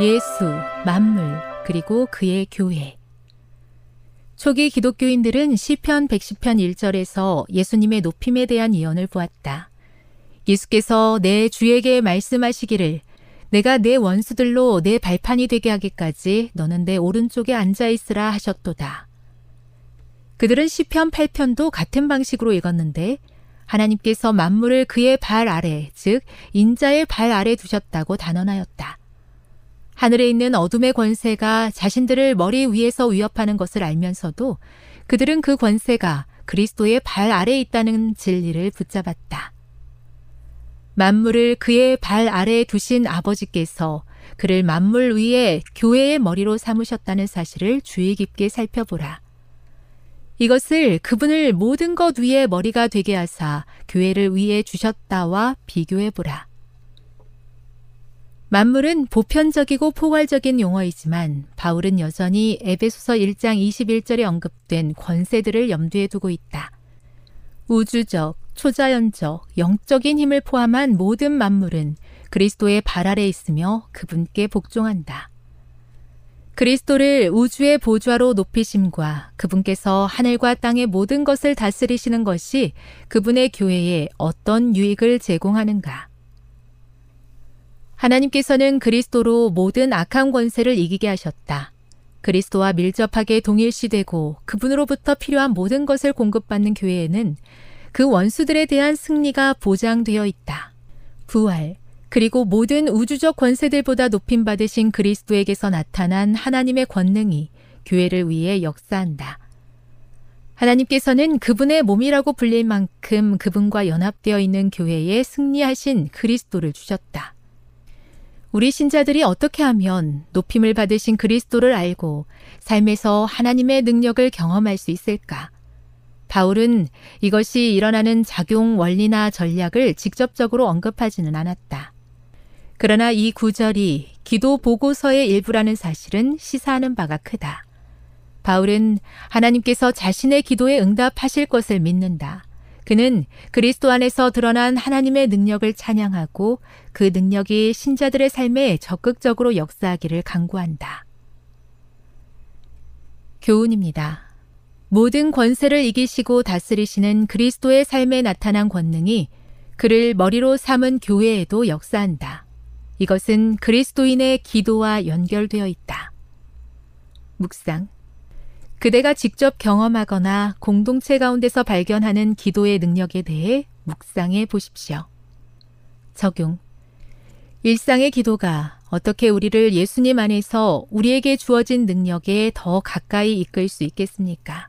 예수, 만물, 그리고 그의 교회 초기 기독교인들은 시편 110편 1절에서 예수님의 높임에 대한 예언을 보았다. 예수께서 내 주에게 말씀하시기를 내가 내 원수들로 내 발판이 되게 하기까지 너는 내 오른쪽에 앉아 있으라 하셨도다. 그들은 시편 8편도 같은 방식으로 읽었는데 하나님께서 만물을 그의 발 아래, 즉 인자의 발 아래 두셨다고 단언하였다. 하늘에 있는 어둠의 권세가 자신들을 머리 위에서 위협하는 것을 알면서도 그들은 그 권세가 그리스도의 발 아래 있다는 진리를 붙잡았다. 만물을 그의 발 아래에 두신 아버지께서 그를 만물 위에 교회의 머리로 삼으셨다는 사실을 주의 깊게 살펴보라. 이것을 그분을 모든 것 위에 머리가 되게 하사 교회를 위해 주셨다와 비교해 보라. 만물은 보편적이고 포괄적인 용어이지만 바울은 여전히 에베소서 1장 21절에 언급된 권세들을 염두에 두고 있다. 우주적, 초자연적, 영적인 힘을 포함한 모든 만물은 그리스도의 발 아래 있으며 그분께 복종한다. 그리스도를 우주의 보좌로 높이심과 그분께서 하늘과 땅의 모든 것을 다스리시는 것이 그분의 교회에 어떤 유익을 제공하는가? 하나님께서는 그리스도로 모든 악한 권세를 이기게 하셨다. 그리스도와 밀접하게 동일시되고 그분으로부터 필요한 모든 것을 공급받는 교회에는 그 원수들에 대한 승리가 보장되어 있다. 부활, 그리고 모든 우주적 권세들보다 높임 받으신 그리스도에게서 나타난 하나님의 권능이 교회를 위해 역사한다. 하나님께서는 그분의 몸이라고 불릴 만큼 그분과 연합되어 있는 교회에 승리하신 그리스도를 주셨다. 우리 신자들이 어떻게 하면 높임을 받으신 그리스도를 알고 삶에서 하나님의 능력을 경험할 수 있을까? 바울은 이것이 일어나는 작용 원리나 전략을 직접적으로 언급하지는 않았다. 그러나 이 구절이 기도 보고서의 일부라는 사실은 시사하는 바가 크다. 바울은 하나님께서 자신의 기도에 응답하실 것을 믿는다. 그는 그리스도 안에서 드러난 하나님의 능력을 찬양하고 그 능력이 신자들의 삶에 적극적으로 역사하기를 강구한다. 교훈입니다. 모든 권세를 이기시고 다스리시는 그리스도의 삶에 나타난 권능이 그를 머리로 삼은 교회에도 역사한다. 이것은 그리스도인의 기도와 연결되어 있다. 묵상. 그대가 직접 경험하거나 공동체 가운데서 발견하는 기도의 능력에 대해 묵상해 보십시오. 적용. 일상의 기도가 어떻게 우리를 예수님 안에서 우리에게 주어진 능력에 더 가까이 이끌 수 있겠습니까?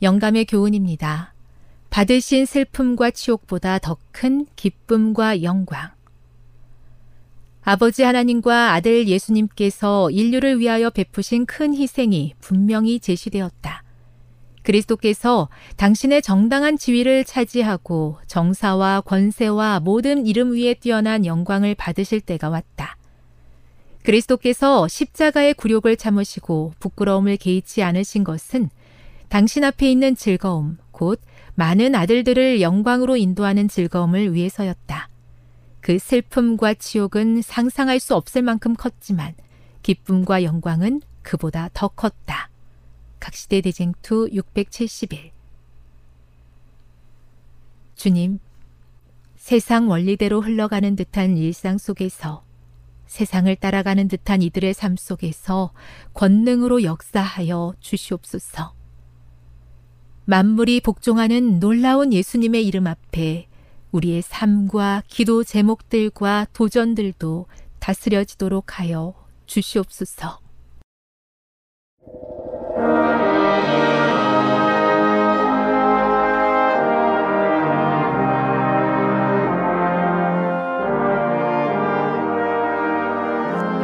영감의 교훈입니다. 받으신 슬픔과 치욕보다 더 큰 기쁨과 영광. 아버지 하나님과 아들 예수님께서 인류를 위하여 베푸신 큰 희생이 분명히 제시되었다. 그리스도께서 당신의 정당한 지위를 차지하고 정사와 권세와 모든 이름 위에 뛰어난 영광을 받으실 때가 왔다. 그리스도께서 십자가의 굴욕을 참으시고 부끄러움을 개의치 않으신 것은 당신 앞에 있는 즐거움, 곧 많은 아들들을 영광으로 인도하는 즐거움을 위해서였다. 그 슬픔과 치욕은 상상할 수 없을 만큼 컸지만 기쁨과 영광은 그보다 더 컸다. 각시대 대쟁투 671 주님, 세상 원리대로 흘러가는 듯한 일상 속에서 세상을 따라가는 듯한 이들의 삶 속에서 권능으로 역사하여 주시옵소서. 만물이 복종하는 놀라운 예수님의 이름 앞에 우리의 삶과 기도 제목들과 도전들도 다스려지도록 하여 주시옵소서.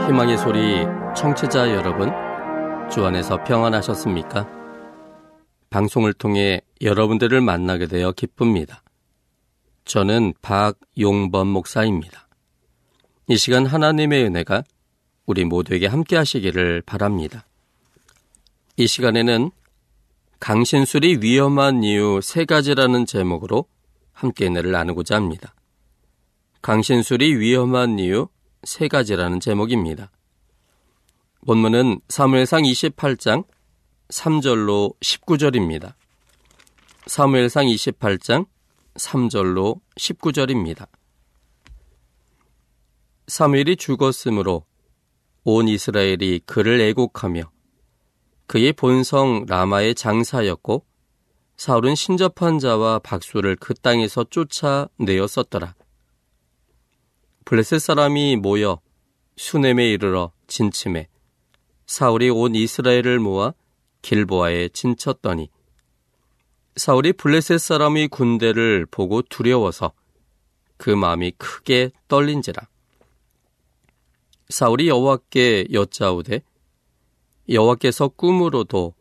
희망의 소리 청취자 여러분, 주 안에서 평안하셨습니까? 방송을 통해 여러분들을 만나게 되어 기쁩니다. 저는 박용범 목사입니다. 이 시간 하나님의 은혜가 우리 모두에게 함께 하시기를 바랍니다. 이 시간에는 강신술이 위험한 이유 세 가지라는 제목으로 함께 은혜를 나누고자 합니다. 강신술이 위험한 이유 세 가지라는 제목입니다. 본문은 사무엘상 28장 3절로 19절입니다. 사무엘상 28장 3절로 19절입니다. 사무엘이 죽었으므로 온 이스라엘이 그를 애곡하며 그의 본성 라마의 장사였고 사울은 신접한 자와 박수를 그 땅에서 쫓아내었었더라. 블레셋 사람이 모여 수넴에 이르러 진침해 사울이 온 이스라엘을 모아 길보아에 진쳤더니 사울이 블레셋 사람의 군대를 보고 두려워서 그 마음이 크게 떨린지라. 사울이 여호와께 여짜오되 여호와께서 꿈으로도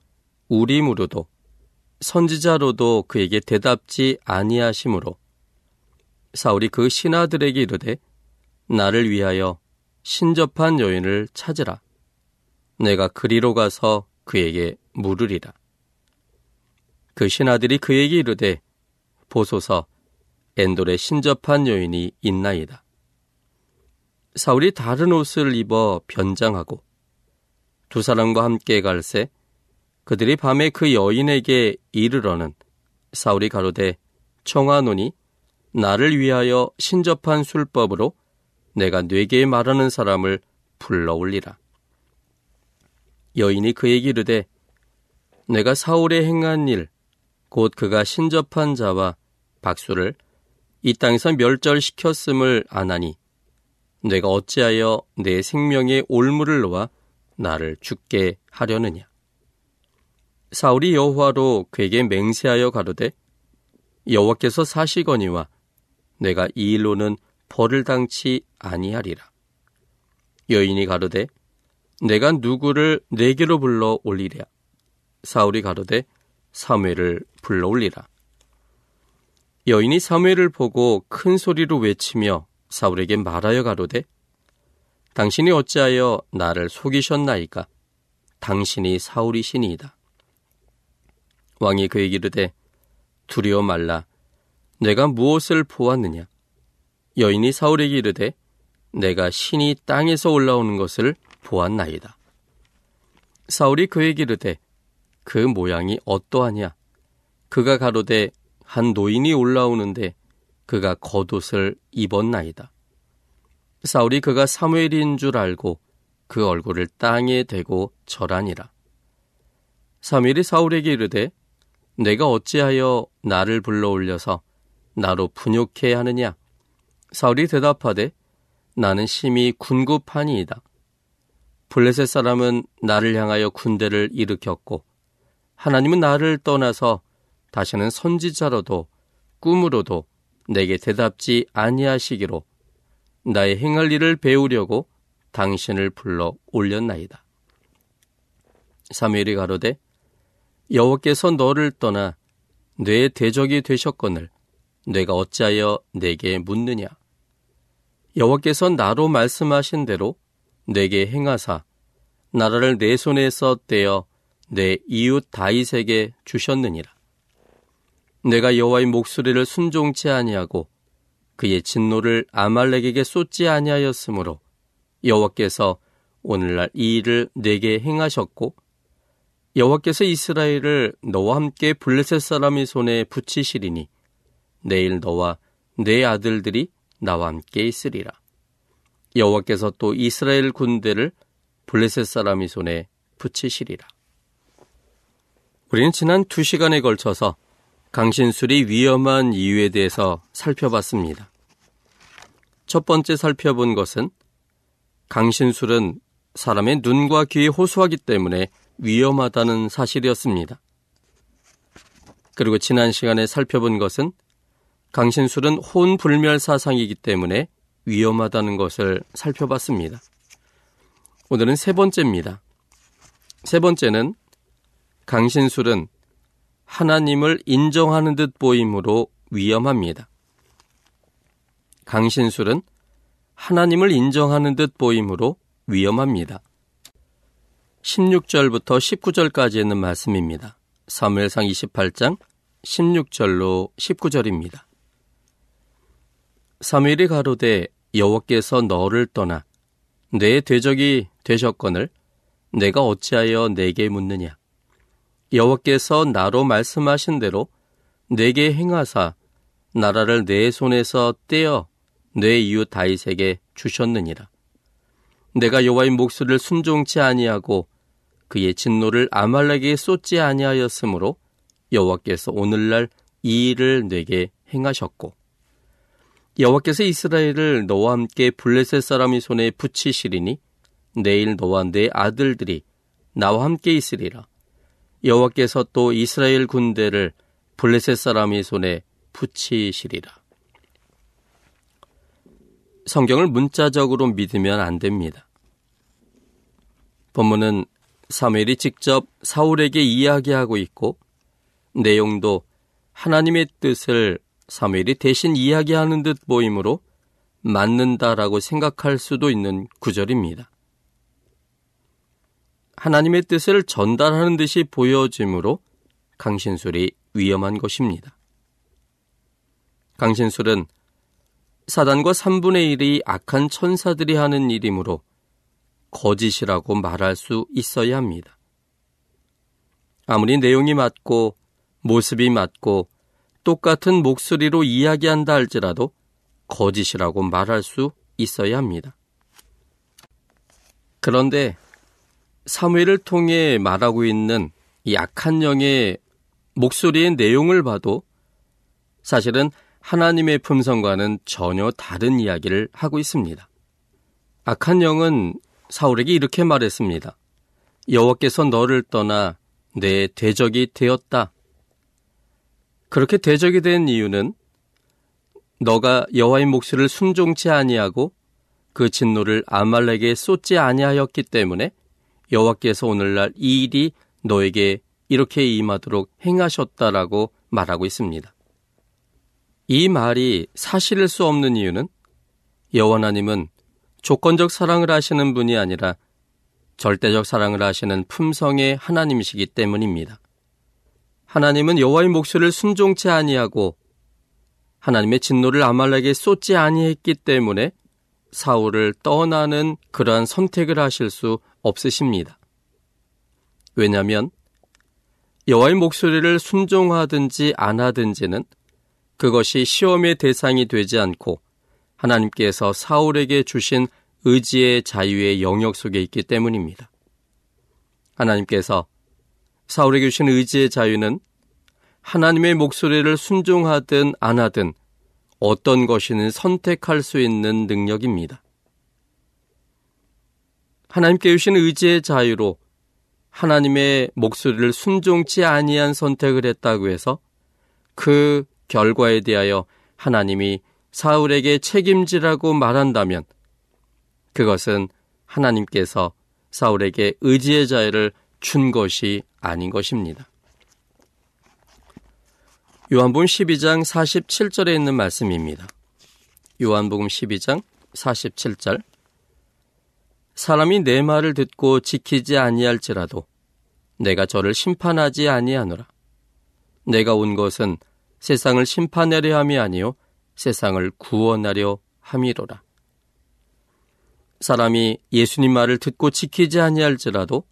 우림으로도 선지자로도 그에게 대답지 아니하심으로 사울이 그 신하들에게 이르되 나를 위하여 신접한 여인을 찾으라. 내가 그리로 가서 그에게 물으리라. 그 신하들이 그에게 이르되 보소서 엔돌에 신접한 여인이 있나이다. 사울이 다른 옷을 입어 변장하고 두 사람과 함께 갈새 그들이 밤에 그 여인에게 이르러는 사울이 가로되 청하노니 나를 위하여 신접한 술법으로 내가 뇌게 말하는 사람을 불러올리라. 여인이 그에게 이르되 내가 사울의 행한 일, 곧 그가 신접한 자와 박수를 이 땅에서 멸절시켰음을 아나니 내가 어찌하여 내 생명의 올무를 놓아 나를 죽게 하려느냐. 사울이 여호와로 그에게 맹세하여 가로되 여호와께서 사시거니와 내가 이 일로는 벌을 당치 아니하리라. 여인이 가로되 내가 누구를 내게로 불러 올리랴. 사울이 가로되 사무엘을 불러 올리라. 여인이 사무엘을 보고 큰 소리로 외치며 사울에게 말하여 가로되 당신이 어찌하여 나를 속이셨나이까? 당신이 사울이시니이다. 왕이 그에게 이르되 두려워 말라. 내가 무엇을 보았느냐? 여인이 사울에게 이르되 내가 신이 땅에서 올라오는 것을 보았나이다. 사울이 그에게 이르되 그 모양이 어떠하냐? 그가 가로되 한 노인이 올라오는데 그가 겉옷을 입었나이다. 사울이 그가 사무엘인 줄 알고 그 얼굴을 땅에 대고 절하니라. 사무엘이 사울에게 이르되 내가 어찌하여 나를 불러 올려서 나로 분욕해 하느냐? 사울이 대답하되 나는 심히 군급하니이다. 블레셋 사람은 나를 향하여 군대를 일으켰고 하나님은 나를 떠나서 다시는 선지자로도 꿈으로도 내게 대답지 아니하시기로 나의 행할 일을 배우려고 당신을 불러 올렸나이다. 사무엘이 가로되 여호와께서 너를 떠나 내 대적이 되셨거늘 내가 어찌하여 내게 묻느냐 여호와께서 나로 말씀하신 대로 내게 행하사 나라를 내 손에서 떼어 내 이웃 다윗에게 주셨느니라 내가 여호와의 목소리를 순종치 아니하고 그의 진노를 아말렉에게 쏟지 아니하였으므로 여호와께서 오늘날 이 일을 내게 행하셨고 여호와께서 이스라엘을 너와 함께 블레셋 사람의 손에 붙이시리니 내일 너와 내 아들들이 나와 함께 있으리라. 여호와께서 또 이스라엘 군대를 블레셋 사람의 손에 붙이시리라. 우리는 지난 두 시간에 걸쳐서 강신술이 위험한 이유에 대해서 살펴봤습니다. 첫 번째 살펴본 것은 강신술은 사람의 눈과 귀에 호소하기 때문에 위험하다는 사실이었습니다. 그리고 지난 시간에 살펴본 것은 강신술은 혼불멸 사상이기 때문에 위험하다는 것을 살펴봤습니다. 오늘은 세 번째입니다. 세 번째는 강신술은 하나님을 인정하는 듯 보이므로 위험합니다. 강신술은 하나님을 인정하는 듯 보이므로 위험합니다. 16절부터 19절까지 있는 말씀입니다. 사무엘상 28장 16절로 19절입니다. 사무엘이 가로되 여호와께서 너를 떠나 내 대적이 되셨거늘 내가 어찌하여 내게 묻느냐 여호와께서 나로 말씀하신 대로 내게 행하사 나라를 내 손에서 떼어 내 이웃 다윗에게 주셨느니라. 내가 여호와의 목소리를 순종치 아니하고 그의 진노를 아말렉에게 쏟지 아니하였으므로 여호와께서 오늘날 이 일을 내게 행하셨고 여호와께서 이스라엘을 너와 함께 블레셋 사람의 손에 붙이시리니 내일 너와 내 아들들이 나와 함께 있으리라. 여호와께서 또 이스라엘 군대를 블레셋 사람의 손에 붙이시리라. 성경을 문자적으로 믿으면 안 됩니다. 본문은 사무엘이 직접 사울에게 이야기하고 있고 내용도 하나님의 뜻을 사무엘이 대신 이야기하는 듯 보이므로 맞는다라고 생각할 수도 있는 구절입니다. 하나님의 뜻을 전달하는 듯이 보여지므로 강신술이 위험한 것입니다. 강신술은 사단과 3분의 1이 악한 천사들이 하는 일이므로 거짓이라고 말할 수 있어야 합니다. 아무리 내용이 맞고 모습이 맞고 똑같은 목소리로 이야기한다 할지라도 거짓이라고 말할 수 있어야 합니다. 그런데 사무엘을 통해 말하고 있는 이 악한 영의 목소리의 내용을 봐도 사실은 하나님의 품성과는 전혀 다른 이야기를 하고 있습니다. 악한 영은 사울에게 이렇게 말했습니다. 여호와께서 너를 떠나 내 대적이 되었다. 그렇게 대적이 된 이유는 너가 여호와의 목소리를 순종치 아니하고 그 진노를 아말렉에 쏟지 아니하였기 때문에 여호와께서 오늘날 이 일이 너에게 이렇게 임하도록 행하셨다라고 말하고 있습니다. 이 말이 사실일 수 없는 이유는 여호와 하나님은 조건적 사랑을 하시는 분이 아니라 절대적 사랑을 하시는 품성의 하나님이시기 때문입니다. 하나님은 여호와의 목소리를 순종치 아니하고 하나님의 진노를 아말렉에 쏟지 아니했기 때문에 사울을 떠나는 그러한 선택을 하실 수 없으십니다. 왜냐하면 여호와의 목소리를 순종하든지 안 하든지는 그것이 시험의 대상이 되지 않고 하나님께서 사울에게 주신 의지의 자유의 영역 속에 있기 때문입니다. 하나님께서 사울에게 주신 의지의 자유는 하나님의 목소리를 순종하든 안 하든 어떤 것이는 선택할 수 있는 능력입니다. 하나님께 주신 의지의 자유로 하나님의 목소리를 순종치 아니한 선택을 했다고 해서 그 결과에 대하여 하나님이 사울에게 책임지라고 말한다면 그것은 하나님께서 사울에게 의지의 자유를 준 것이 아닌 것입니다. 요한복음 12장 47절에 있는 말씀입니다. 요한복음 12장 47절 사람이 내 말을 듣고 지키지 아니할지라도 내가 저를 심판하지 아니하노라. 내가 온 것은 세상을 심판하려 함이 아니요 세상을 구원하려 함이로라. 사람이 예수님 말을 듣고 지키지 아니할지라도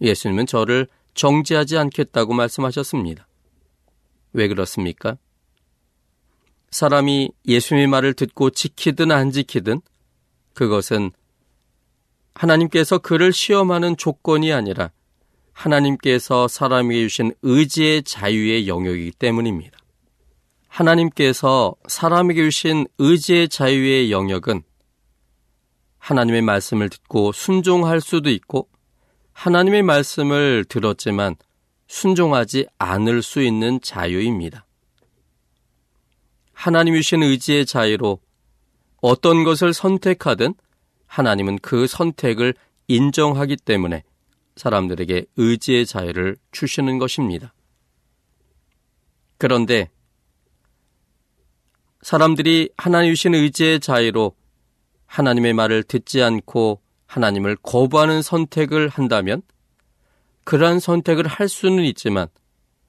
예수님은 저를 정지하지 않겠다고 말씀하셨습니다. 왜 그렇습니까? 사람이 예수님의 말을 듣고 지키든 안 지키든 그것은 하나님께서 그를 시험하는 조건이 아니라 하나님께서 사람에게 주신 의지의 자유의 영역이기 때문입니다. 하나님께서 사람에게 주신 의지의 자유의 영역은 하나님의 말씀을 듣고 순종할 수도 있고 하나님의 말씀을 들었지만 순종하지 않을 수 있는 자유입니다. 하나님이 주신 의지의 자유로 어떤 것을 선택하든 하나님은 그 선택을 인정하기 때문에 사람들에게 의지의 자유를 주시는 것입니다. 그런데 사람들이 하나님 주신 의지의 자유로 하나님의 말을 듣지 않고 하나님을 거부하는 선택을 한다면 그러한 선택을 할 수는 있지만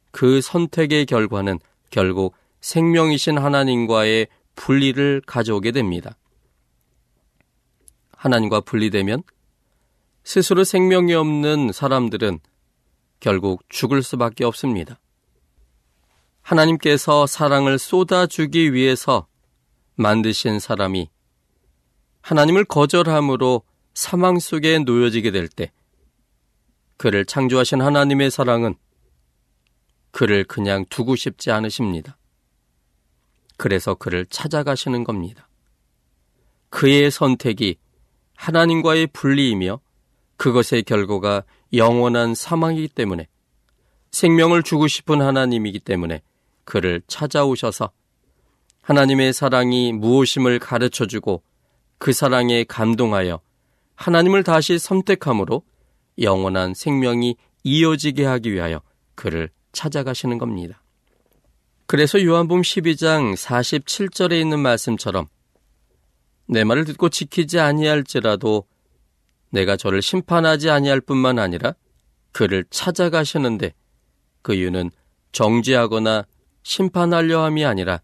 그 선택의 결과는 결국 생명이신 하나님과의 분리를 가져오게 됩니다. 하나님과 분리되면 스스로 생명이 없는 사람들은 결국 죽을 수밖에 없습니다. 하나님께서 사랑을 쏟아주기 위해서 만드신 사람이 하나님을 거절함으로 사망 속에 놓여지게 될 때, 그를 창조하신 하나님의 사랑은 그를 그냥 두고 싶지 않으십니다. 그래서 그를 찾아가시는 겁니다. 그의 선택이 하나님과의 분리이며 그것의 결과가 영원한 사망이기 때문에 생명을 주고 싶은 하나님이기 때문에 그를 찾아오셔서 하나님의 사랑이 무엇임을 가르쳐 주고 그 사랑에 감동하여 하나님을 다시 선택함으로 영원한 생명이 이어지게 하기 위하여 그를 찾아가시는 겁니다. 그래서 요한복음 12장 47절에 있는 말씀처럼 내 말을 듣고 지키지 아니할지라도 내가 저를 심판하지 아니할 뿐만 아니라 그를 찾아가시는데 그 이유는 정죄하거나 심판하려 함이 아니라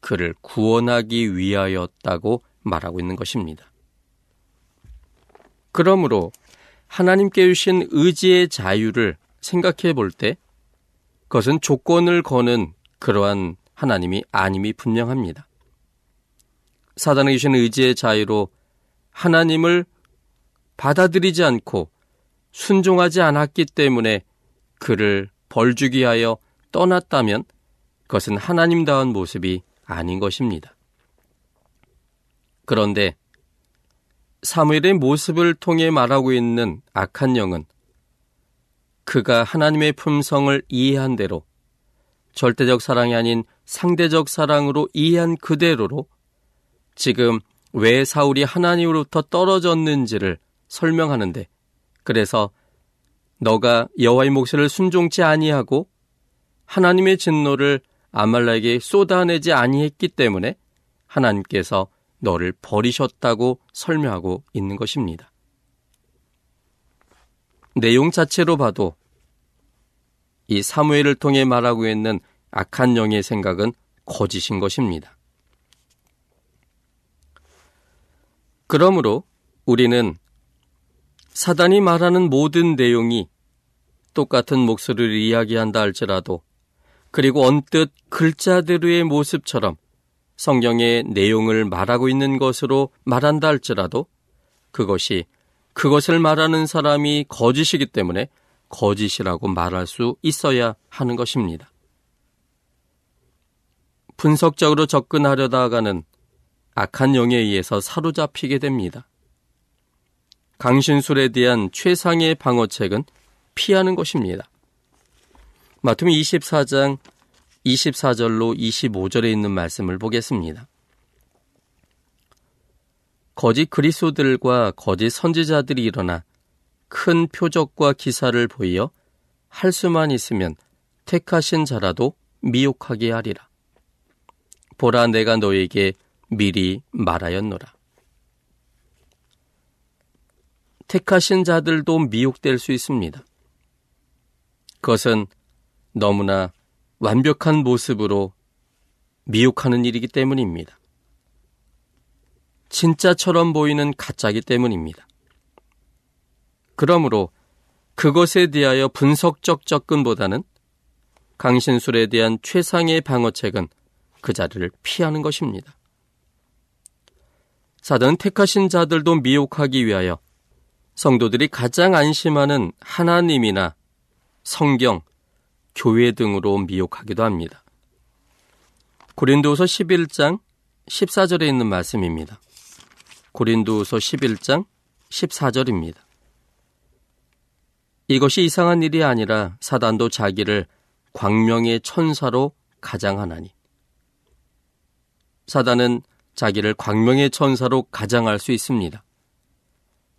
그를 구원하기 위하였다고 말하고 있는 것입니다. 그러므로 하나님께 주신 의지의 자유를 생각해 볼 때 그것은 조건을 거는 그러한 하나님이 아님이 분명합니다. 사단에게 주신 의지의 자유로 하나님을 받아들이지 않고 순종하지 않았기 때문에 그를 벌주기 하여 떠났다면 그것은 하나님다운 모습이 아닌 것입니다. 그런데 사무엘의 모습을 통해 말하고 있는 악한 영은 그가 하나님의 품성을 이해한 대로 절대적 사랑이 아닌 상대적 사랑으로 이해한 그대로로 지금 왜 사울이 하나님으로부터 떨어졌는지를 설명하는데 그래서 너가 여호와의 목소리를 순종치 아니하고 하나님의 진노를 아말렉에 쏟아내지 아니했기 때문에 하나님께서 너를 버리셨다고 설명하고 있는 것입니다. 내용 자체로 봐도 이 사무엘을 통해 말하고 있는 악한 영의 생각은 거짓인 것입니다. 그러므로 우리는 사단이 말하는 모든 내용이 똑같은 목소리를 이야기한다 할지라도 그리고 언뜻 글자대로의 모습처럼 성경의 내용을 말하고 있는 것으로 말한다 할지라도 그것이 그것을 말하는 사람이 거짓이기 때문에 거짓이라고 말할 수 있어야 하는 것입니다. 분석적으로 접근하려다가는 악한 영에 의해서 사로잡히게 됩니다. 강신술에 대한 최상의 방어책은 피하는 것입니다. 마태음 24장 24절로 25절에 있는 말씀을 보겠습니다. 거짓 그리스도들과 거짓 선지자들이 일어나 큰 표적과 기사를 보이어 할 수만 있으면 택하신 자라도 미혹하게 하리라. 보라 내가 너에게 미리 말하였노라. 택하신 자들도 미혹될 수 있습니다. 그것은 너무나 완벽한 모습으로 미혹하는 일이기 때문입니다. 진짜처럼 보이는 가짜기 때문입니다. 그러므로 그것에 대하여 분석적 접근보다는 강신술에 대한 최상의 방어책은 그 자리를 피하는 것입니다. 사단은 택하신 자들도 미혹하기 위하여 성도들이 가장 안심하는 하나님이나 성경, 교회 등으로 미혹하기도 합니다. 고린도서 11장 14절에 있는 말씀입니다. 고린도서 11장 14절입니다. 이것이 이상한 일이 아니라 사단도 자기를 광명의 천사로 가장하나니. 사단은 자기를 광명의 천사로 가장할 수 있습니다.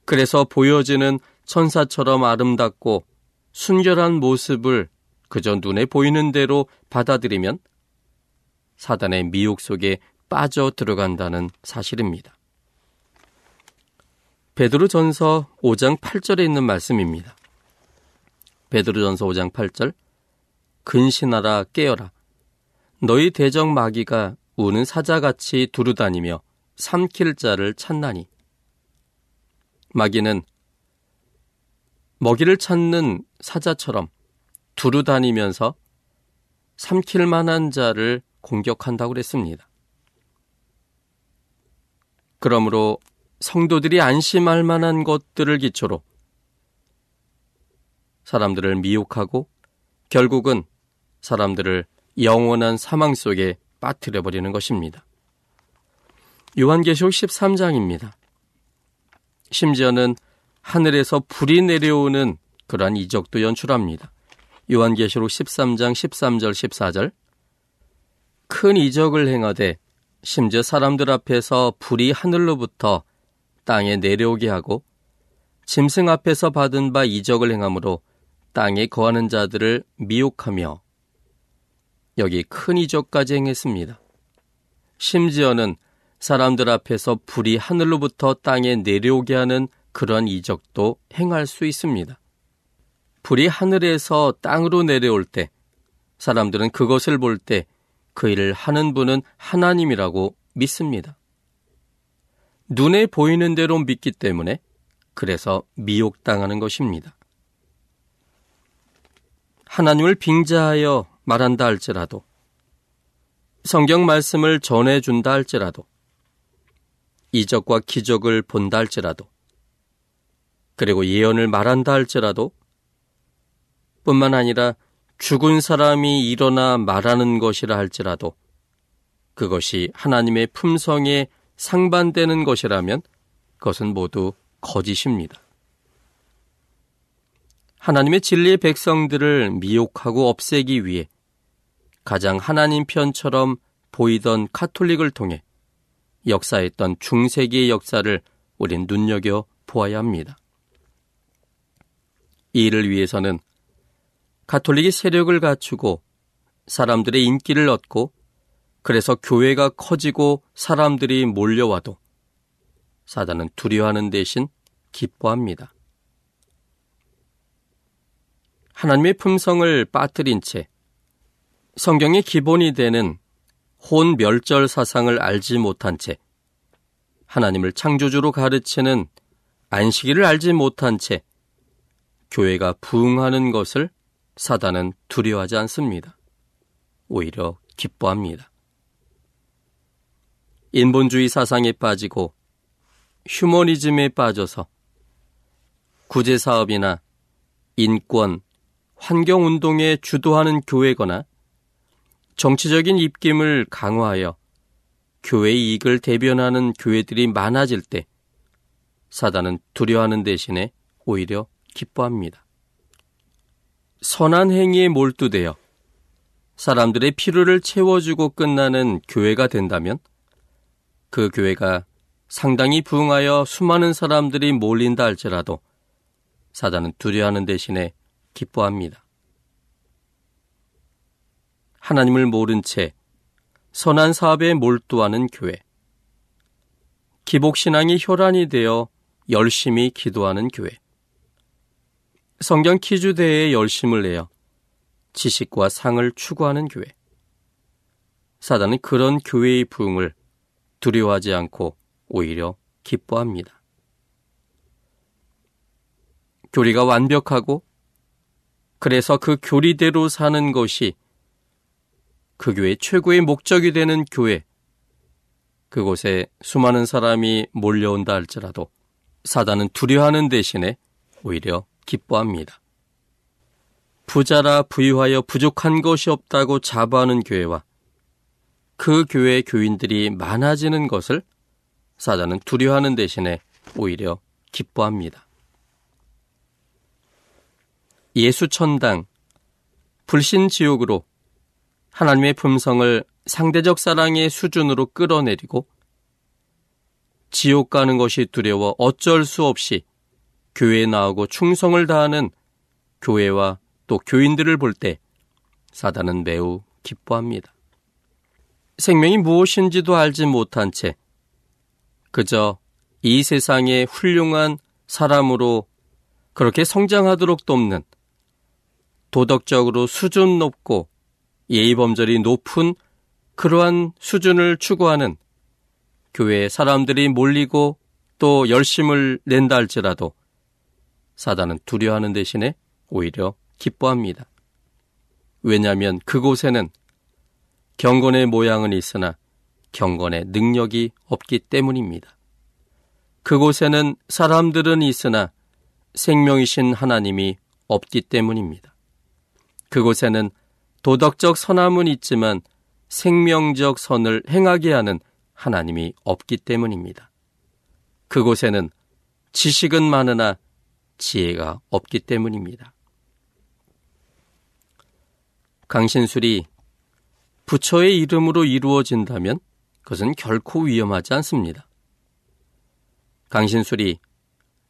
그래서 보여지는 천사처럼 아름답고 순결한 모습을 그저 눈에 보이는 대로 받아들이면 사단의 미혹 속에 빠져 들어간다는 사실입니다. 베드로 전서 5장 8절에 있는 말씀입니다. 베드로 전서 5장 8절 근신하라 깨어라 너희 대적 마귀가 우는 사자같이 두루다니며 삼킬 자를 찾나니 마귀는 먹이를 찾는 사자처럼 두루다니면서 삼킬 만한 자를 공격한다고 그랬습니다. 그러므로 성도들이 안심할 만한 것들을 기초로 사람들을 미혹하고 결국은 사람들을 영원한 사망 속에 빠뜨려 버리는 것입니다. 요한계시록 13장입니다. 심지어는 하늘에서 불이 내려오는 그러한 이적도 연출합니다. 요한계시록 13장 13절 14절 큰 이적을 행하되 심지어 사람들 앞에서 불이 하늘로부터 땅에 내려오게 하고 짐승 앞에서 받은 바 이적을 행함으로 땅에 거하는 자들을 미혹하며 여기 큰 이적까지 행했습니다. 심지어는 사람들 앞에서 불이 하늘로부터 땅에 내려오게 하는 그런 이적도 행할 수 있습니다. 불이 하늘에서 땅으로 내려올 때 사람들은 그것을 볼 때 그 일을 하는 분은 하나님이라고 믿습니다. 눈에 보이는 대로 믿기 때문에 그래서 미혹당하는 것입니다. 하나님을 빙자하여 말한다 할지라도 성경 말씀을 전해준다 할지라도 이적과 기적을 본다 할지라도 그리고 예언을 말한다 할지라도 뿐만 아니라 죽은 사람이 일어나 말하는 것이라 할지라도 그것이 하나님의 품성에 상반되는 것이라면 그것은 모두 거짓입니다. 하나님의 진리의 백성들을 미혹하고 없애기 위해 가장 하나님 편처럼 보이던 카톨릭을 통해 역사했던 중세기의 역사를 우린 눈여겨 보아야 합니다. 이 일을 위해서는 가톨릭이 세력을 갖추고 사람들의 인기를 얻고 그래서 교회가 커지고 사람들이 몰려와도 사단은 두려워하는 대신 기뻐합니다. 하나님의 품성을 빠뜨린 채 성경의 기본이 되는 혼 멸절 사상을 알지 못한 채 하나님을 창조주로 가르치는 안식일을 알지 못한 채 교회가 부흥하는 것을 사단은 두려워하지 않습니다. 오히려 기뻐합니다. 인본주의 사상에 빠지고 휴머니즘에 빠져서 구제사업이나 인권, 환경운동에 주도하는 교회거나 정치적인 입김을 강화하여 교회의 이익을 대변하는 교회들이 많아질 때 사단은 두려워하는 대신에 오히려 기뻐합니다. 선한 행위에 몰두되어 사람들의 필요를 채워주고 끝나는 교회가 된다면 그 교회가 상당히 부흥하여 수많은 사람들이 몰린다 할지라도 사단은 두려워하는 대신에 기뻐합니다. 하나님을 모른 채 선한 사업에 몰두하는 교회. 기복신앙이 혈안이 되어 열심히 기도하는 교회. 성경 키주대에 열심을 내어 지식과 상을 추구하는 교회. 사단은 그런 교회의 부흥을 두려워하지 않고 오히려 기뻐합니다. 교리가 완벽하고 그래서 그 교리대로 사는 것이 그 교회 최고의 목적이 되는 교회. 그곳에 수많은 사람이 몰려온다 할지라도 사단은 두려워하는 대신에 오히려 기뻐합니다. 부자라 부유하여 부족한 것이 없다고 자부하는 교회와 그 교회 교인들이 많아지는 것을 사단은 두려워하는 대신에 오히려 기뻐합니다. 예수 천당, 불신 지옥으로 하나님의 품성을 상대적 사랑의 수준으로 끌어내리고 지옥 가는 것이 두려워 어쩔 수 없이 교회에 나오고 충성을 다하는 교회와 또 교인들을 볼 때 사단은 매우 기뻐합니다. 생명이 무엇인지도 알지 못한 채 그저 이 세상의 훌륭한 사람으로 그렇게 성장하도록 돕는 도덕적으로 수준 높고 예의범절이 높은 그러한 수준을 추구하는 교회에 사람들이 몰리고 또 열심을 낸다 할지라도 사단은 두려워하는 대신에 오히려 기뻐합니다. 왜냐하면 그곳에는 경건의 모양은 있으나 경건의 능력이 없기 때문입니다. 그곳에는 사람들은 있으나 생명이신 하나님이 없기 때문입니다. 그곳에는 도덕적 선함은 있지만 생명적 선을 행하게 하는 하나님이 없기 때문입니다. 그곳에는 지식은 많으나 지혜가 없기 때문입니다. 강신술이 부처의 이름으로 이루어진다면 그것은 결코 위험하지 않습니다. 강신술이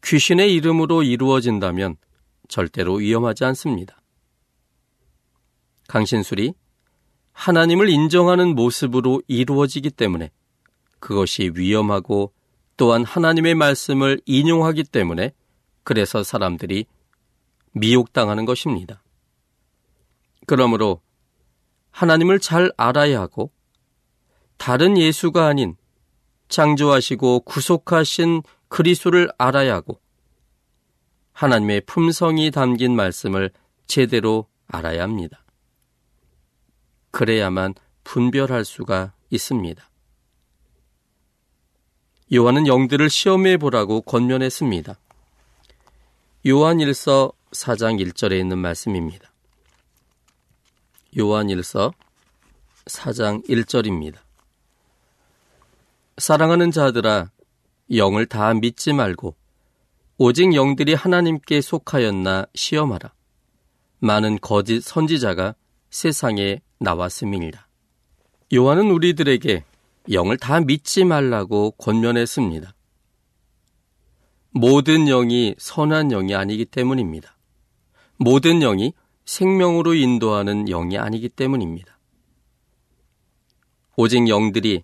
귀신의 이름으로 이루어진다면 절대로 위험하지 않습니다. 강신술이 하나님을 인정하는 모습으로 이루어지기 때문에 그것이 위험하고 또한 하나님의 말씀을 인용하기 때문에 그래서 사람들이 미혹당하는 것입니다. 그러므로 하나님을 잘 알아야 하고 다른 예수가 아닌 창조하시고 구속하신 그리스도를 알아야 하고 하나님의 품성이 담긴 말씀을 제대로 알아야 합니다. 그래야만 분별할 수가 있습니다. 요한은 영들을 시험해 보라고 권면했습니다. 요한 1서 4장 1절에 있는 말씀입니다. 요한 1서 4장 1절입니다. 사랑하는 자들아 영을 다 믿지 말고 오직 영들이 하나님께 속하였나 시험하라. 많은 거짓 선지자가 세상에 나왔음이니라. 요한은 우리들에게 영을 다 믿지 말라고 권면했습니다. 모든 영이 선한 영이 아니기 때문입니다. 모든 영이 생명으로 인도하는 영이 아니기 때문입니다. 오직 영들이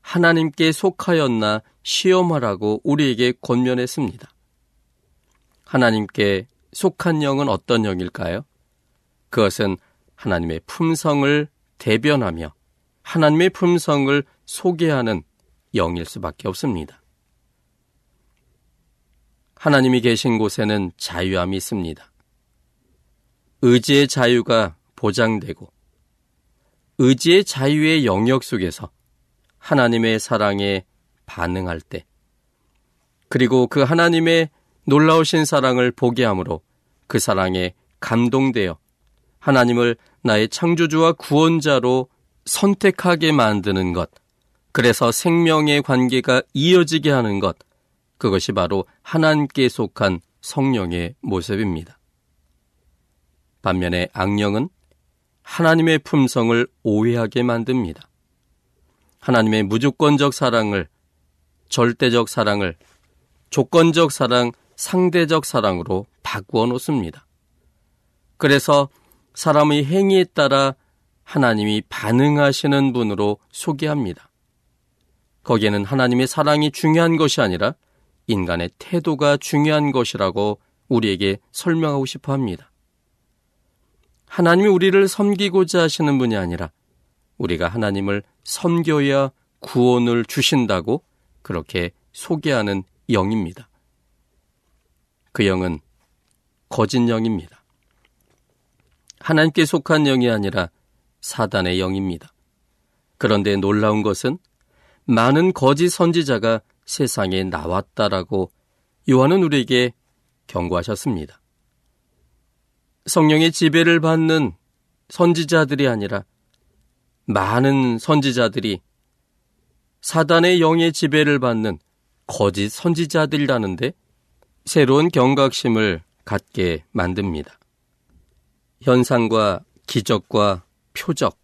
하나님께 속하였나 시험하라고 우리에게 권면했습니다. 하나님께 속한 영은 어떤 영일까요? 그것은 하나님의 품성을 대변하며 하나님의 품성을 소개하는 영일 수밖에 없습니다. 하나님이 계신 곳에는 자유함이 있습니다. 의지의 자유가 보장되고 의지의 자유의 영역 속에서 하나님의 사랑에 반응할 때 그리고 그 하나님의 놀라우신 사랑을 보게 함으로 그 사랑에 감동되어 하나님을 나의 창조주와 구원자로 선택하게 만드는 것, 그래서 생명의 관계가 이어지게 하는 것, 그것이 바로 하나님께 속한 성령의 모습입니다. 반면에 악령은 하나님의 품성을 오해하게 만듭니다. 하나님의 무조건적 사랑을, 절대적 사랑을, 조건적 사랑, 상대적 사랑으로 바꾸어 놓습니다. 그래서 사람의 행위에 따라 하나님이 반응하시는 분으로 소개합니다. 거기에는 하나님의 사랑이 중요한 것이 아니라 인간의 태도가 중요한 것이라고 우리에게 설명하고 싶어 합니다. 하나님이 우리를 섬기고자 하시는 분이 아니라 우리가 하나님을 섬겨야 구원을 주신다고 그렇게 소개하는 영입니다. 그 영은 거짓 영입니다. 하나님께 속한 영이 아니라 사단의 영입니다. 그런데 놀라운 것은 많은 거짓 선지자가 세상에 나왔다라고 요한은 우리에게 경고하셨습니다. 성령의 지배를 받는 선지자들이 아니라 많은 선지자들이 사단의 영의 지배를 받는 거짓 선지자들이라는데 새로운 경각심을 갖게 만듭니다. 현상과 기적과 표적.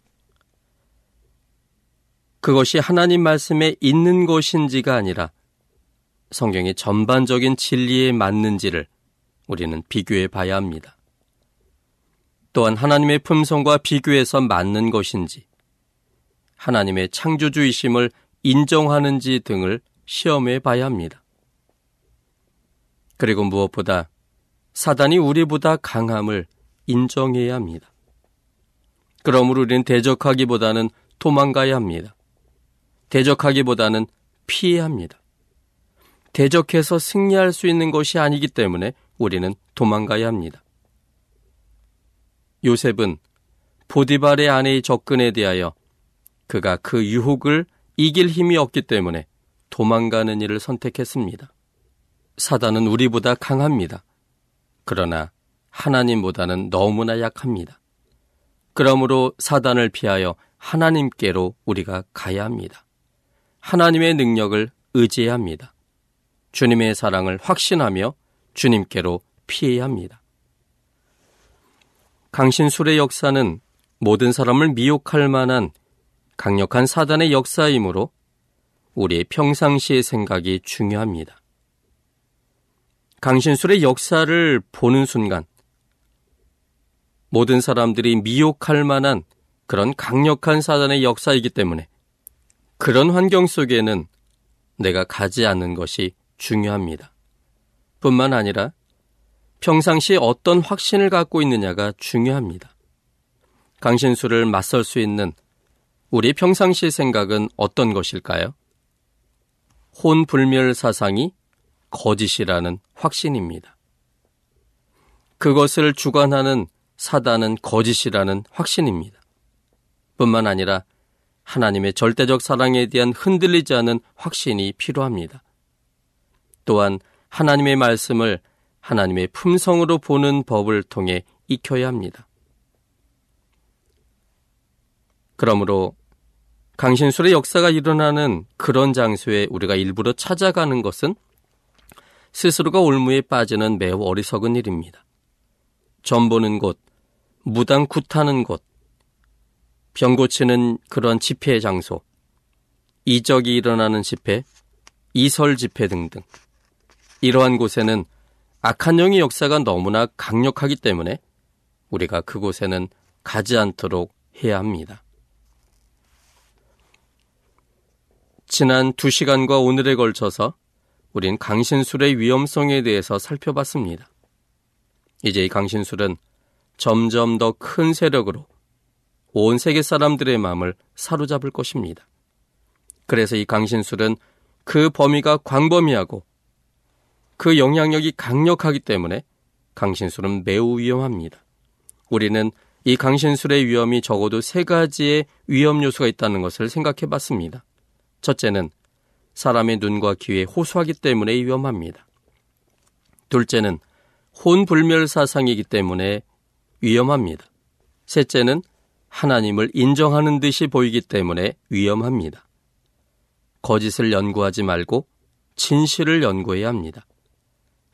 그것이 하나님 말씀에 있는 것인지가 아니라 성경의 전반적인 진리에 맞는지를 우리는 비교해 봐야 합니다. 또한 하나님의 품성과 비교해서 맞는 것인지, 하나님의 창조주의심을 인정하는지 등을 시험해 봐야 합니다. 그리고 무엇보다 사단이 우리보다 강함을 인정해야 합니다. 그러므로 우리는 대적하기보다는 도망가야 합니다. 대적하기보다는 피해야 합니다. 대적해서 승리할 수 있는 것이 아니기 때문에 우리는 도망가야 합니다. 요셉은 보디발의 아내의 접근에 대하여 그가 그 유혹을 이길 힘이 없기 때문에 도망가는 일을 선택했습니다. 사단은 우리보다 강합니다. 그러나 하나님보다는 너무나 약합니다. 그러므로 사단을 피하여 하나님께로 우리가 가야 합니다. 하나님의 능력을 의지해야 합니다. 주님의 사랑을 확신하며 주님께로 피해야 합니다. 강신술의 역사는 모든 사람을 미혹할 만한 강력한 사단의 역사이므로 우리의 평상시의 생각이 중요합니다. 강신술의 역사를 보는 순간 모든 사람들이 미혹할 만한 그런 강력한 사단의 역사이기 때문에 그런 환경 속에는 내가 가지 않는 것이 중요합니다. 뿐만 아니라 평상시에 어떤 확신을 갖고 있느냐가 중요합니다. 강신술을 맞설 수 있는 우리 평상시 생각은 어떤 것일까요? 혼불멸 사상이 거짓이라는 확신입니다. 그것을 주관하는 사단은 거짓이라는 확신입니다. 뿐만 아니라 하나님의 절대적 사랑에 대한 흔들리지 않은 확신이 필요합니다. 또한 하나님의 말씀을 하나님의 품성으로 보는 법을 통해 익혀야 합니다. 그러므로 강신술의 역사가 일어나는 그런 장소에 우리가 일부러 찾아가는 것은 스스로가 올무에 빠지는 매우 어리석은 일입니다. 점 보는 곳, 무당 굿하는 곳, 병 고치는 그런 집회 장소, 이적이 일어나는 집회, 이설 집회 등등. 이러한 곳에는 악한 영의 역사가 너무나 강력하기 때문에 우리가 그곳에는 가지 않도록 해야 합니다. 지난 두 시간과 오늘에 걸쳐서 우린 강신술의 위험성에 대해서 살펴봤습니다. 이제 이 강신술은 점점 더 큰 세력으로 온 세계 사람들의 마음을 사로잡을 것입니다. 그래서 이 강신술은 그 범위가 광범위하고 그 영향력이 강력하기 때문에 강신술은 매우 위험합니다. 우리는 이 강신술의 위험이 적어도 세 가지의 위험 요소가 있다는 것을 생각해 봤습니다. 첫째는 사람의 눈과 귀에 호소하기 때문에 위험합니다. 둘째는 혼불멸 사상이기 때문에 위험합니다. 셋째는 하나님을 인정하는 듯이 보이기 때문에 위험합니다. 거짓을 연구하지 말고 진실을 연구해야 합니다.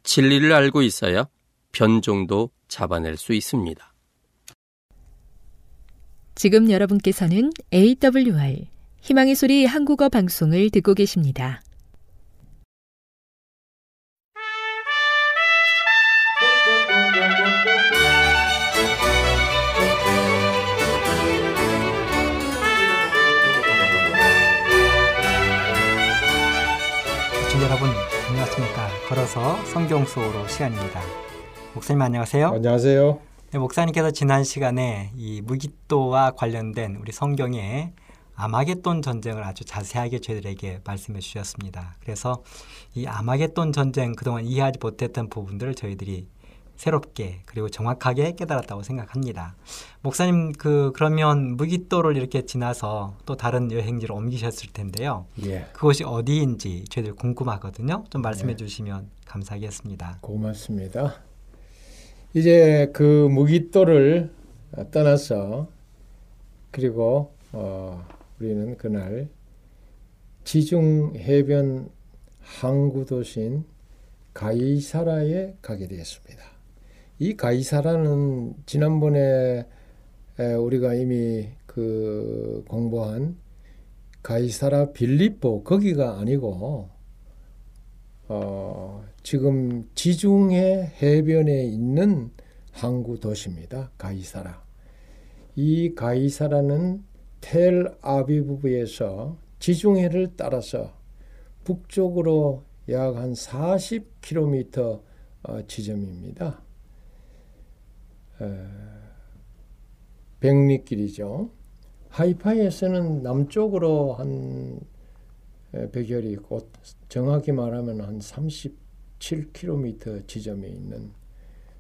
진리를 알고 있어야 변종도 잡아낼 수 있습니다. 지금 여러분께서는 AWR 희망의 소리 한국어 방송을 듣고 계십니다. 여러분 안녕하십니까? 걸어서 성경 수호로 시간입니다. 목사님 안녕하세요. 안녕하세요. 네, 목사님께서 지난 시간에 이 무기또와 관련된 우리 성경의 아마겟돈 전쟁을 아주 자세하게 저희들에게 말씀해 주셨습니다. 그래서 이 아마겟돈 전쟁 그동안 이해하지 못했던 부분들을 저희들이 새롭게 그리고 정확하게 깨달았다고 생각합니다. 목사님 그 그러면 무기또를 이렇게 지나서 또 다른 여행지로 옮기셨을 텐데요. 예. 그곳이 어디인지 저희들 궁금하거든요. 좀 말씀해 예. 주시면 감사하겠습니다. 고맙습니다. 이제 그 무기또를 떠나서 그리고 어, 우리는 그날 지중 해변 항구 도시인 가이사라에 가게 되었습니다. 이 가이사라는 지난번에 우리가 이미 그 공부한 가이사라 빌리포 거기가 아니고 어 지금 지중해 해변에 있는 항구 도시입니다. 가이사라. 이 가이사라는 텔 아비브에서 지중해를 따라서 북쪽으로 약 한 40km 어, 지점입니다. 백리길이죠. 하이파이에서는 남쪽으로 한 백열이 있고 정확히 말하면 한 37km 지점에 있는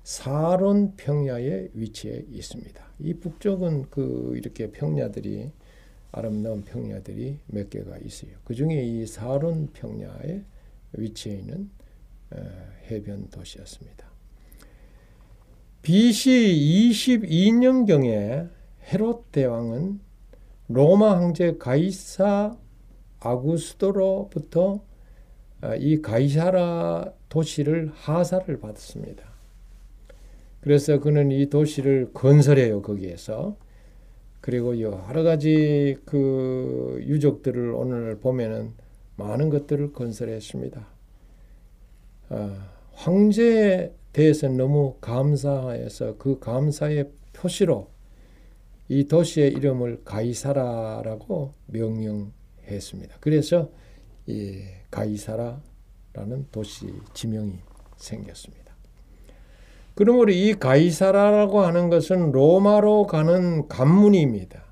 사론 평야에 위치해 있습니다. 이 북쪽은 그 이렇게 평야들이 아름다운 평야들이 몇 개가 있어요. 그 중에 이 사론 평야에 위치해 있는 해변 도시였습니다. BC 22년경에 헤롯 대왕은 로마 황제 가이사 아구스도로부터 아, 이 가이사라 도시를 하사를 받았습니다. 그래서 그는 이 도시를 건설해요 거기에서 그리고 여러 가지 그 유적들을 오늘 보면은 많은 것들을 건설했습니다. 아, 황제 대해서 너무 감사해서 그 감사의 표시로 이 도시의 이름을 가이사라라고 명명했습니다. 그래서 이 가이사라라는 도시 지명이 생겼습니다. 그러므로 이 가이사라라고 하는 것은 로마로 가는 관문입니다.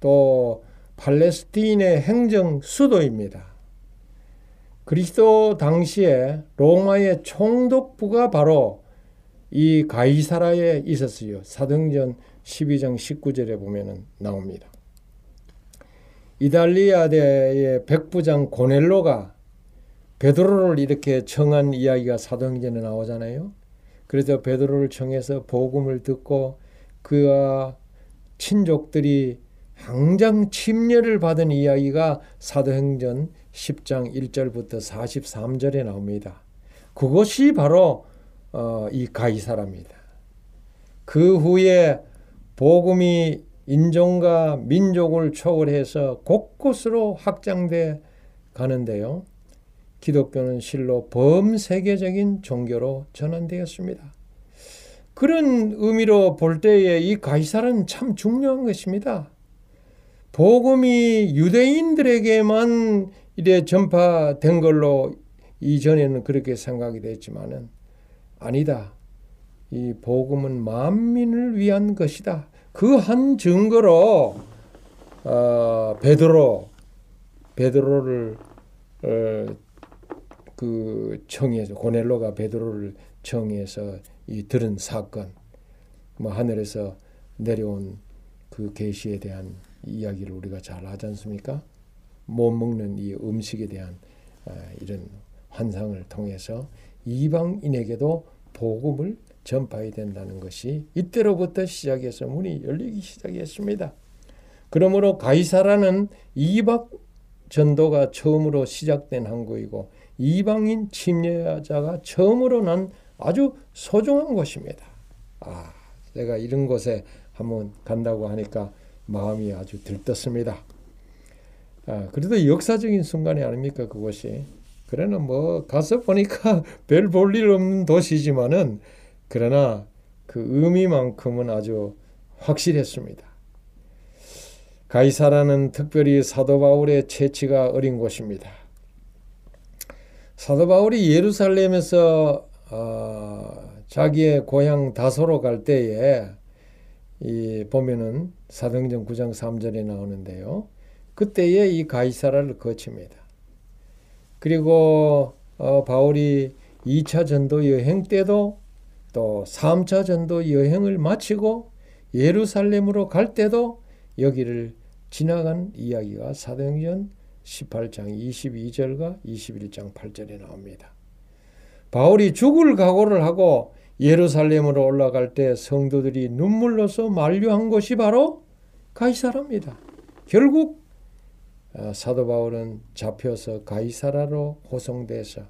또 팔레스틴의 행정 수도입니다. 그리스도 당시에 로마의 총독부가 바로 이 가이사라에 있었어요. 사도전 12장 19절에 보면은 나옵니다. 이달리아대의 백부장 고넬로가 베드로를 이렇게 청한 이야기가 사도행전에 나오잖아요. 그래서 베드로를 청해서 복음을 듣고 그와 친족들이 항장 침례를 받은 이야기가 사도행전 10장 1절부터 43절에 나옵니다. 그것이 바로 어, 이 가이사랍니다. 그 후에 복음이 인종과 민족을 초월해서 곳곳으로 확장돼 가는데요. 기독교는 실로 범세계적인 종교로 전환되었습니다. 그런 의미로 볼 때에 이 가이사는 참 중요한 것입니다. 복음이 유대인들에게만 이래 전파된 걸로 이전에는 그렇게 생각이 됐지만은 아니다. 이 복음은 만민을 위한 것이다. 그 한 증거로 어, 베드로 베드로를 어, 그 청해서 고넬로가 베드로를 청해서 이 들은 사건 뭐 하늘에서 내려온 그 계시에 대한 이야기를 우리가 잘 하지 않습니까? 못 먹는 이 음식에 대한 아, 이런 환상을 통해서 이방인에게도 복음을 전파해야 된다는 것이 이때로부터 시작해서 문이 열리기 시작했습니다. 그러므로 가이사라는 이방 전도가 처음으로 시작된 항구이고 이방인 침례자가 처음으로 난 아주 소중한 곳입니다. 아, 제가 이런 곳에 한번 간다고 하니까 마음이 아주 들떴습니다. 아, 그래도 역사적인 순간이 아닙니까 그곳이. 그러나 뭐 가서 보니까 별 볼 일 없는 도시지만은 그러나 그 의미만큼은 아주 확실했습니다. 가이사라는 특별히 사도 바울의 채취가 어린 곳입니다. 사도 바울이 예루살렘에서 어, 자기의 고향 다소로 갈 때에 이 보면은 사도행전 9장 3절에 나오는데요. 그때에 이 가이사라를 거칩니다. 그리고 어, 바울이 2차 전도 여행 때도 또 3차 전도 여행을 마치고 예루살렘으로 갈 때도 여기를 지나간 이야기가 사도행전 18장 22절과 21장 8절에 나옵니다. 바울이 죽을 각오를 하고 예루살렘으로 올라갈 때 성도들이 눈물로서 만류한 곳이 바로 가이사라입니다. 결국 어, 사도 바울은 잡혀서 가이사라로 호송돼서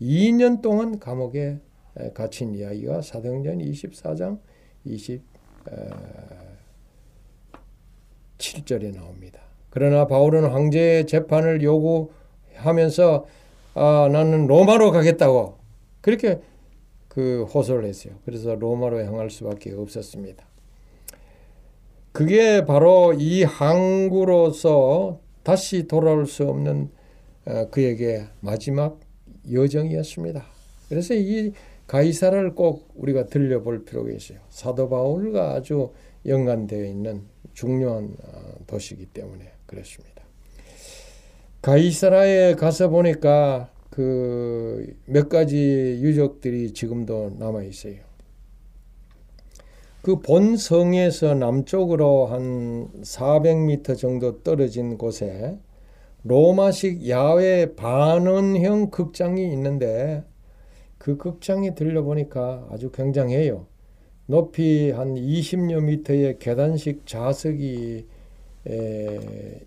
2년 동안 감옥에 갇힌 이야기가 사도행전 24장 27절에 나옵니다. 그러나 바울은 황제의 재판을 요구하면서 아, 나는 로마로 가겠다고 그렇게 그 호소를 했어요. 그래서 로마로 향할 수밖에 없었습니다. 그게 바로 이 항구로서 다시 돌아올 수 없는 어, 그에게 마지막 여정이었습니다. 그래서 이 가이사를 꼭 우리가 들려볼 필요가 있어요. 사도 바울과 아주 연관되어 있는 중요한 어, 도시이기 때문에 그렇습니다. 가이사라에 가서 보니까 그 몇 가지 유적들이 지금도 남아 있어요. 그 본성에서 남쪽으로 한 400m 정도 떨어진 곳에 로마식 야외 반원형 극장이 있는데 그 극장에 들려보니까 아주 굉장해요. 높이 한 20여 미터의 계단식 좌석이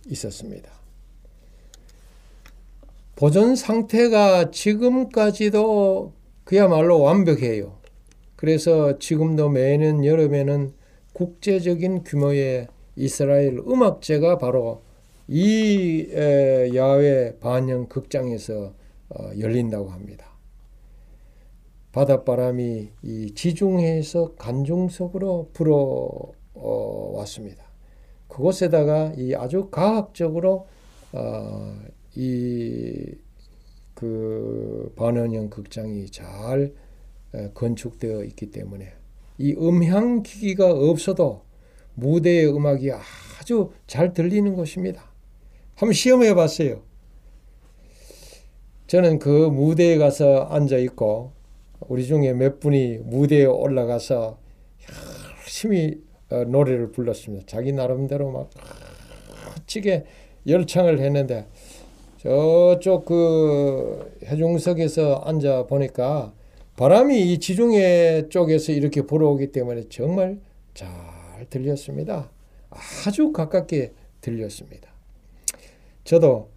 있었습니다. 보존 상태가 지금까지도 그야말로 완벽해요. 그래서 지금도 매년 여름에는 국제적인 규모의 이스라엘 음악제가 바로 이 야외 반영 극장에서 어, 열린다고 합니다. 바닷바람이 이 지중해에서 간중석으로 불어왔습니다. 그곳에다가 이 아주 과학적으로 어, 이그 반원형 극장이 잘 건축되어 있기 때문에 이 음향 기기가 없어도 무대의 음악이 아주 잘 들리는 곳입니다. 한번 시험해 봤어요. 저는 그 무대에 가서 앉아 있고 우리 중에 몇 분이 무대에 올라가서 열심히 어, 노래를 불렀습니다. 자기 나름대로 막 멋지게 열창을 했는데 저쪽 그 해중석에서 앉아 보니까 바람이 이 지중해 쪽에서 이렇게 불어오기 때문에 정말 잘 들렸습니다. 아주 가깝게 들렸습니다. 저도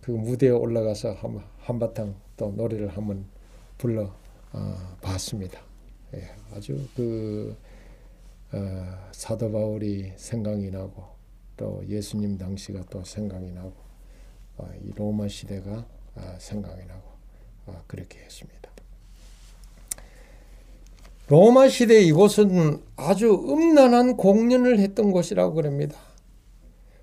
그 무대에 올라가서 한, 한바탕 또 노래를 한번 불러 어, 봤습니다. 예, 아주 그 어, 사도 바울이 생각이 나고 또 예수님 당시가 또 생각이 나고 어, 이 로마 시대가 아, 생각이 나고 아, 그렇게 했습니다. 로마 시대 이곳은 아주 음란한 공연을 했던 곳이라고 그럽니다.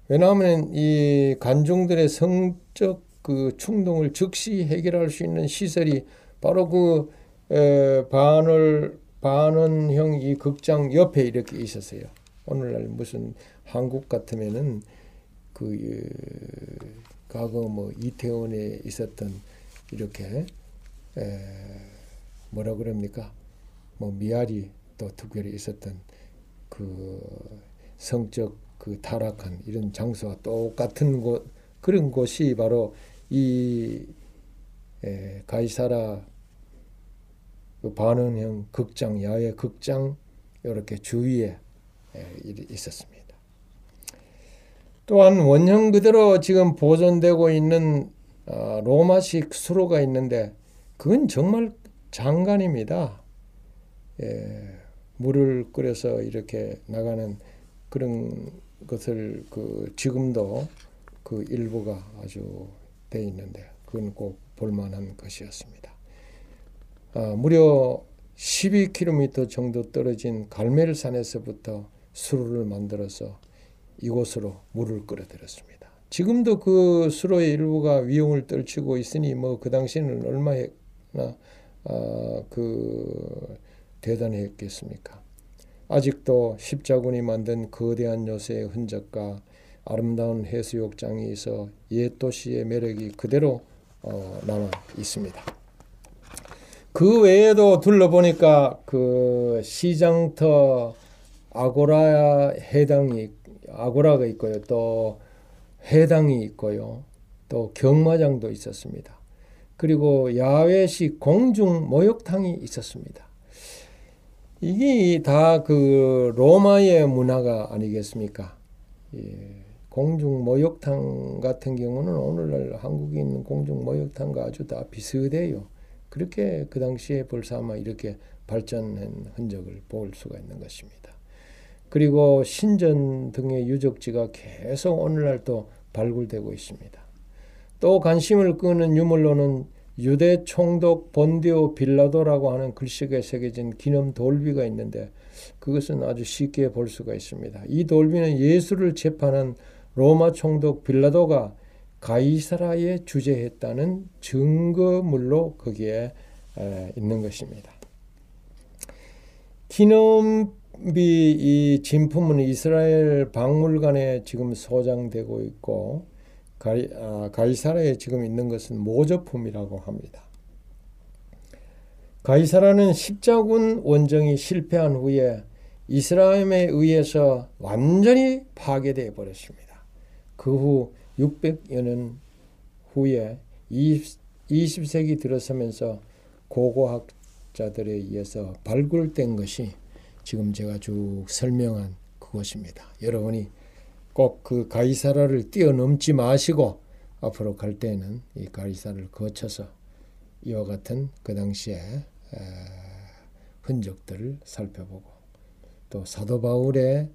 왜냐하면 이 관중들의 성적 그 충동을 즉시 해결할 수 있는 시설이 바로 그 에, 반을 반원형 이 극장 옆에 이렇게 있었어요. 오늘날 무슨 한국 같으면은 그 과거 뭐 이태원에 있었던 이렇게 에, 뭐라 그럽니까? 뭐 미아리 또 특별히 있었던 그 성적 그 타락한 이런 장소와 똑같은 곳 그런 곳이 바로 이 에, 가이사라 그 반원형 극장 야외 극장 이렇게 주위에 에, 있었습니다. 또한 원형 그대로 지금 보존되고 있는 어, 로마식 수로가 있는데 그건 정말 장관입니다. 예, 물을 끓여서 이렇게 나가는 그런 것을 그 지금도 그 일부가 아주 돼 있는데 그건 꼭 볼만한 것이었습니다. 아, 무려 12km 정도 떨어진 갈멜산에서부터 수로를 만들어서 이곳으로 물을 끌어들였습니다. 지금도 그 수로의 일부가 위용을 떨치고 있으니 뭐 그 당시에는 얼마나 아, 그 대단했겠습니까? 아직도 십자군이 만든 거대한 요새의 흔적과 아름다운 해수욕장이 있어 옛 도시의 매력이 그대로 어, 남아 있습니다. 그 외에도 둘러보니까 그 시장터 아고라 해당이 아고라가 있고요. 또 해당이 있고요. 또 경마장도 있었습니다. 그리고 야외식 공중 목욕탕이 있었습니다. 이게 다 그 로마의 문화가 아니겠습니까? 예. 공중 목욕탕 같은 경우는 오늘날 있는 공중 목욕탕과 아주 다 비슷해요. 그렇게 그 당시에 벌써 아마 이렇게 발전한 흔적을 볼 수가 있는 것입니다. 그리고 신전 등의 유적지가 계속 오늘날 또 발굴되고 있습니다. 또 관심을 끄는 유물로는 유대 총독 본디오 빌라도라고 하는 글씨가 새겨진 기념 돌비가 있는데 그것은 아주 쉽게 볼 수가 있습니다. 이 돌비는 예수를 재판한 로마 총독 빌라도가 가이사라에 주재했다는 증거물로 거기에 있는 것입니다. 기념비 이 진품은 이스라엘 박물관에 지금 소장되고 있고 가이, 아, 가이사라에 지금 있는 것은 모조품이라고 합니다. 가이사라는 십자군 원정이 실패한 후에 이스라엘에 의해서 완전히 파괴되어 버렸습니다. 그 후 600여 년 후에 20, 20세기 들어서면서 고고학자들에 의해서 발굴된 것이 지금 제가 쭉 설명한 그것입니다. 여러분이 꼭 그 가이사라를 뛰어넘지 마시고 앞으로 갈 때는 이 가이사를 거쳐서 이와 같은 그 당시에 흔적들을 살펴보고 또 사도 바울의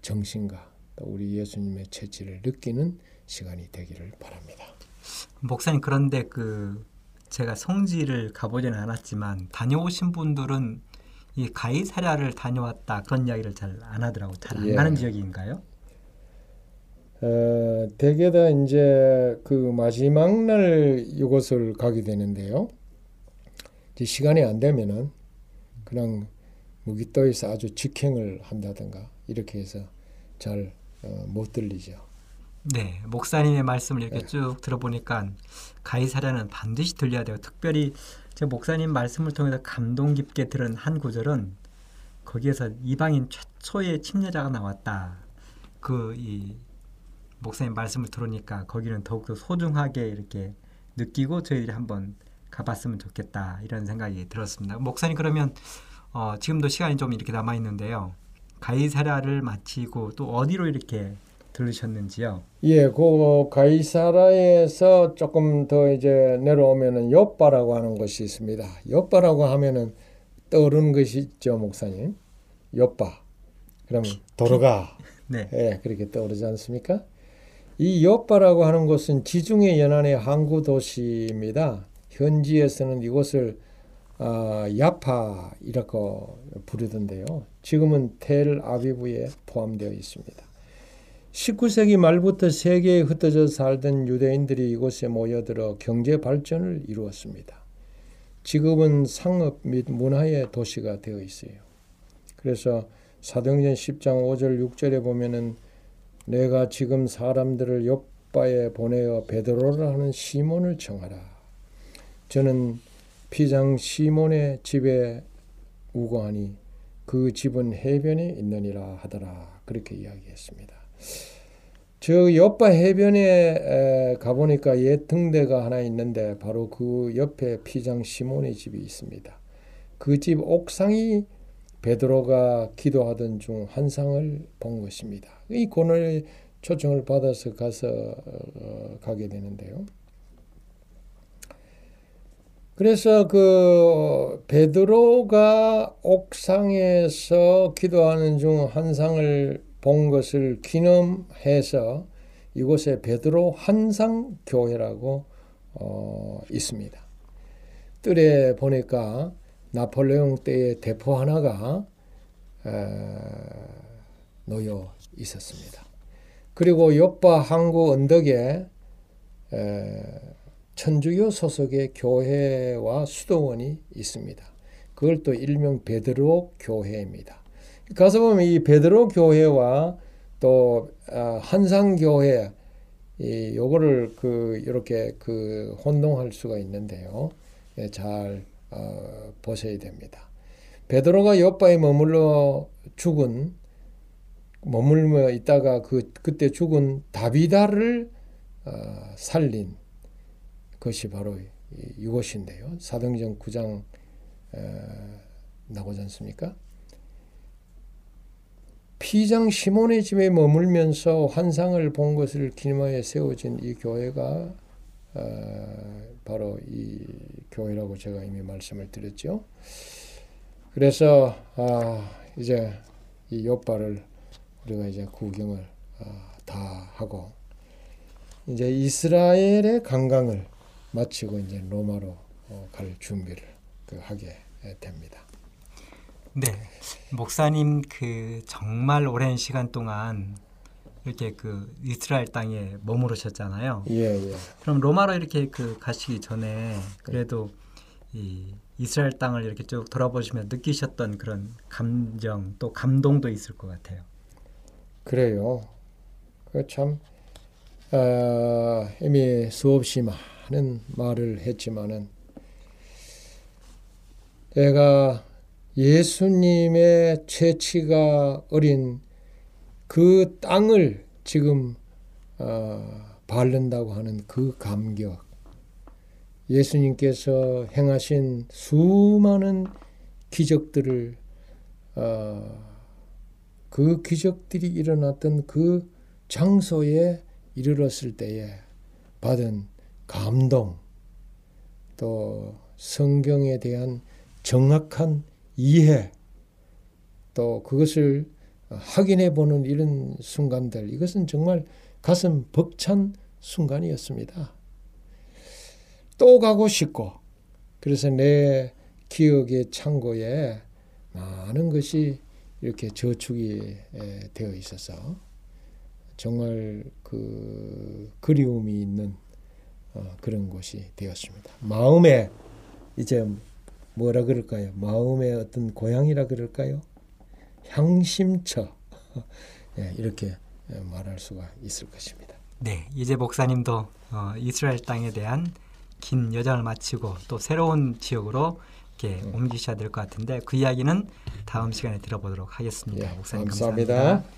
정신과 우리 예수님의 체질을 느끼는 시간이 되기를 바랍니다. 목사님 그런데 그 제가 성지를 가보지는 않았지만 다녀오신 분들은 이 가이사랴를 다녀왔다 그런 이야기를 잘 안 하더라고 잘안 예. 가는 지역인가요? 어, 대개 다 이제 그 마지막 날 이곳을 가게 되는데요. 시간이 안 되면은 그냥 무기도에서 아주 직행을 한다든가 이렇게 해서 잘 어, 못 들리죠. 네, 목사님의 말씀을 이렇게 네. 쭉 들어보니까 가이사랴는 반드시 들려야 돼요. 특별히 제 목사님 말씀을 통해서 감동 깊게 들은 한 구절은 거기에서 이방인 최초의 침례자가 나왔다. 그 이 목사님 말씀을 들으니까 거기는 더욱더 소중하게 이렇게 느끼고 저희들이 한번 가봤으면 좋겠다 이런 생각이 들었습니다. 목사님 그러면 어, 지금도 시간이 좀 이렇게 남아 있는데요. 가이사라를 마치고 또 어디로 이렇게 들으셨는지요? 예, 그 가이사라에서 조금 더 이제 내려오면은 요바라고 하는 곳이 있습니다. 요바라고 하면은 떠오르는 것이 있죠, 목사님. 요바. 그러면 도로가. 네. 예, 그렇게 떠오르지 않습니까? 이 요바라고 하는 곳은 지중해 연안의 항구 도시입니다. 현지에서는 이곳을 아, 야파 이라고 부르던데요. 지금은 텔 아비브에 포함되어 있습니다. 19세기 말부터 세계에 흩어져 살던 유대인들이 이곳에 모여들어 경제 발전을 이루었습니다. 지금은 상업 및 문화의 도시가 되어 있어요. 그래서 사도행전 10장 5절 6절에 보면은 내가 지금 사람들을 옆바에 보내어 베드로라 하는 시몬을 청하라. 저는 피장 시몬의 집에 우거하니 그 집은 해변에 있느니라 하더라 그렇게 이야기했습니다. 저 옆바 해변에 가보니까 옛 등대가 하나 있는데 바로 그 옆에 피장 시몬의 집이 있습니다. 그 집 옥상이 베드로가 기도하던 중 환상을 본 것입니다. 이 고난의 초청을 받아서 가서 어, 가게 되는데요. 그래서 그 베드로가 옥상에서 기도하는 중 환상을 본 것을 기념해서 이곳에 베드로 환상 교회라고 어, 있습니다. 뜰에 보니까 나폴레옹 때의 대포 하나가 에, 놓여 있었습니다. 그리고 옆바 항구 언덕에 에, 천주교 소속의 교회와 수도원이 있습니다. 그걸 또 일명 베드로 교회입니다. 가서 보면 이 베드로 교회와 또 아, 한상 교회 이 요거를 그 이렇게 그 혼동할 수가 있는데요. 예, 잘 어, 보셔야 됩니다. 베드로가 옆바에 머물러 죽은 머물며 있다가 그 그때 죽은 다비다를 어, 살린 것이 바로 이것인데요. 사도행전 9장 어, 나오지 않습니까? 피장 시몬의 집에 머물면서 환상을 본 것을 기념하여 세워진 이 교회가 어, 바로 이 교회라고 제가 이미 말씀을 드렸죠. 그래서 아, 이제 이 요바를 우리가 이제 구경을 아, 다 하고 이제 이스라엘의 관광을 마치고 이제 로마로 어, 갈 준비를 그 하게 됩니다. 네, 목사님 그 정말 오랜 시간 동안 이렇게 그 이스라엘 땅에 머무르셨잖아요. 예, 예. 그럼 로마로 이렇게 그 가시기 전에 그래도 이 이스라엘 땅을 이렇게 쭉 돌아보시면 느끼셨던 그런 감정 또 감동도 있을 것 같아요. 그래요. 그참 어, 이미 수없이 많은 말을 했지만은 내가 예수님의 채취가 어린 그 땅을 지금 어, 바른다고 하는 그 감격, 예수님께서 행하신 수많은 기적들을 어, 그 기적들이 일어났던 그 장소에 이르렀을 때에 받은 감동, 또 성경에 대한 정확한 이해, 또 그것을 확인해 보는 이런 순간들, 이것은 정말 가슴 벅찬 순간이었습니다. 또 가고 싶고, 그래서 내 기억의 창고에 많은 것이 이렇게 저축이 되어 있어서 정말 그 그리움이 있는 어, 그런 곳이 되었습니다. 마음에 이제 뭐라 그럴까요? 마음의 어떤 고향이라 그럴까요? 향심처 예, 이렇게 말할 수가 있을 것입니다. 네, 이제 목사님도 어, 이스라엘 땅에 대한 긴 여정을 마치고 또 새로운 지역으로 이렇게 음. 옮기셔야 될 것 같은데 그 이야기는 다음 시간에 들어보도록 하겠습니다. 예, 목사님 감사합니다. 감사합니다.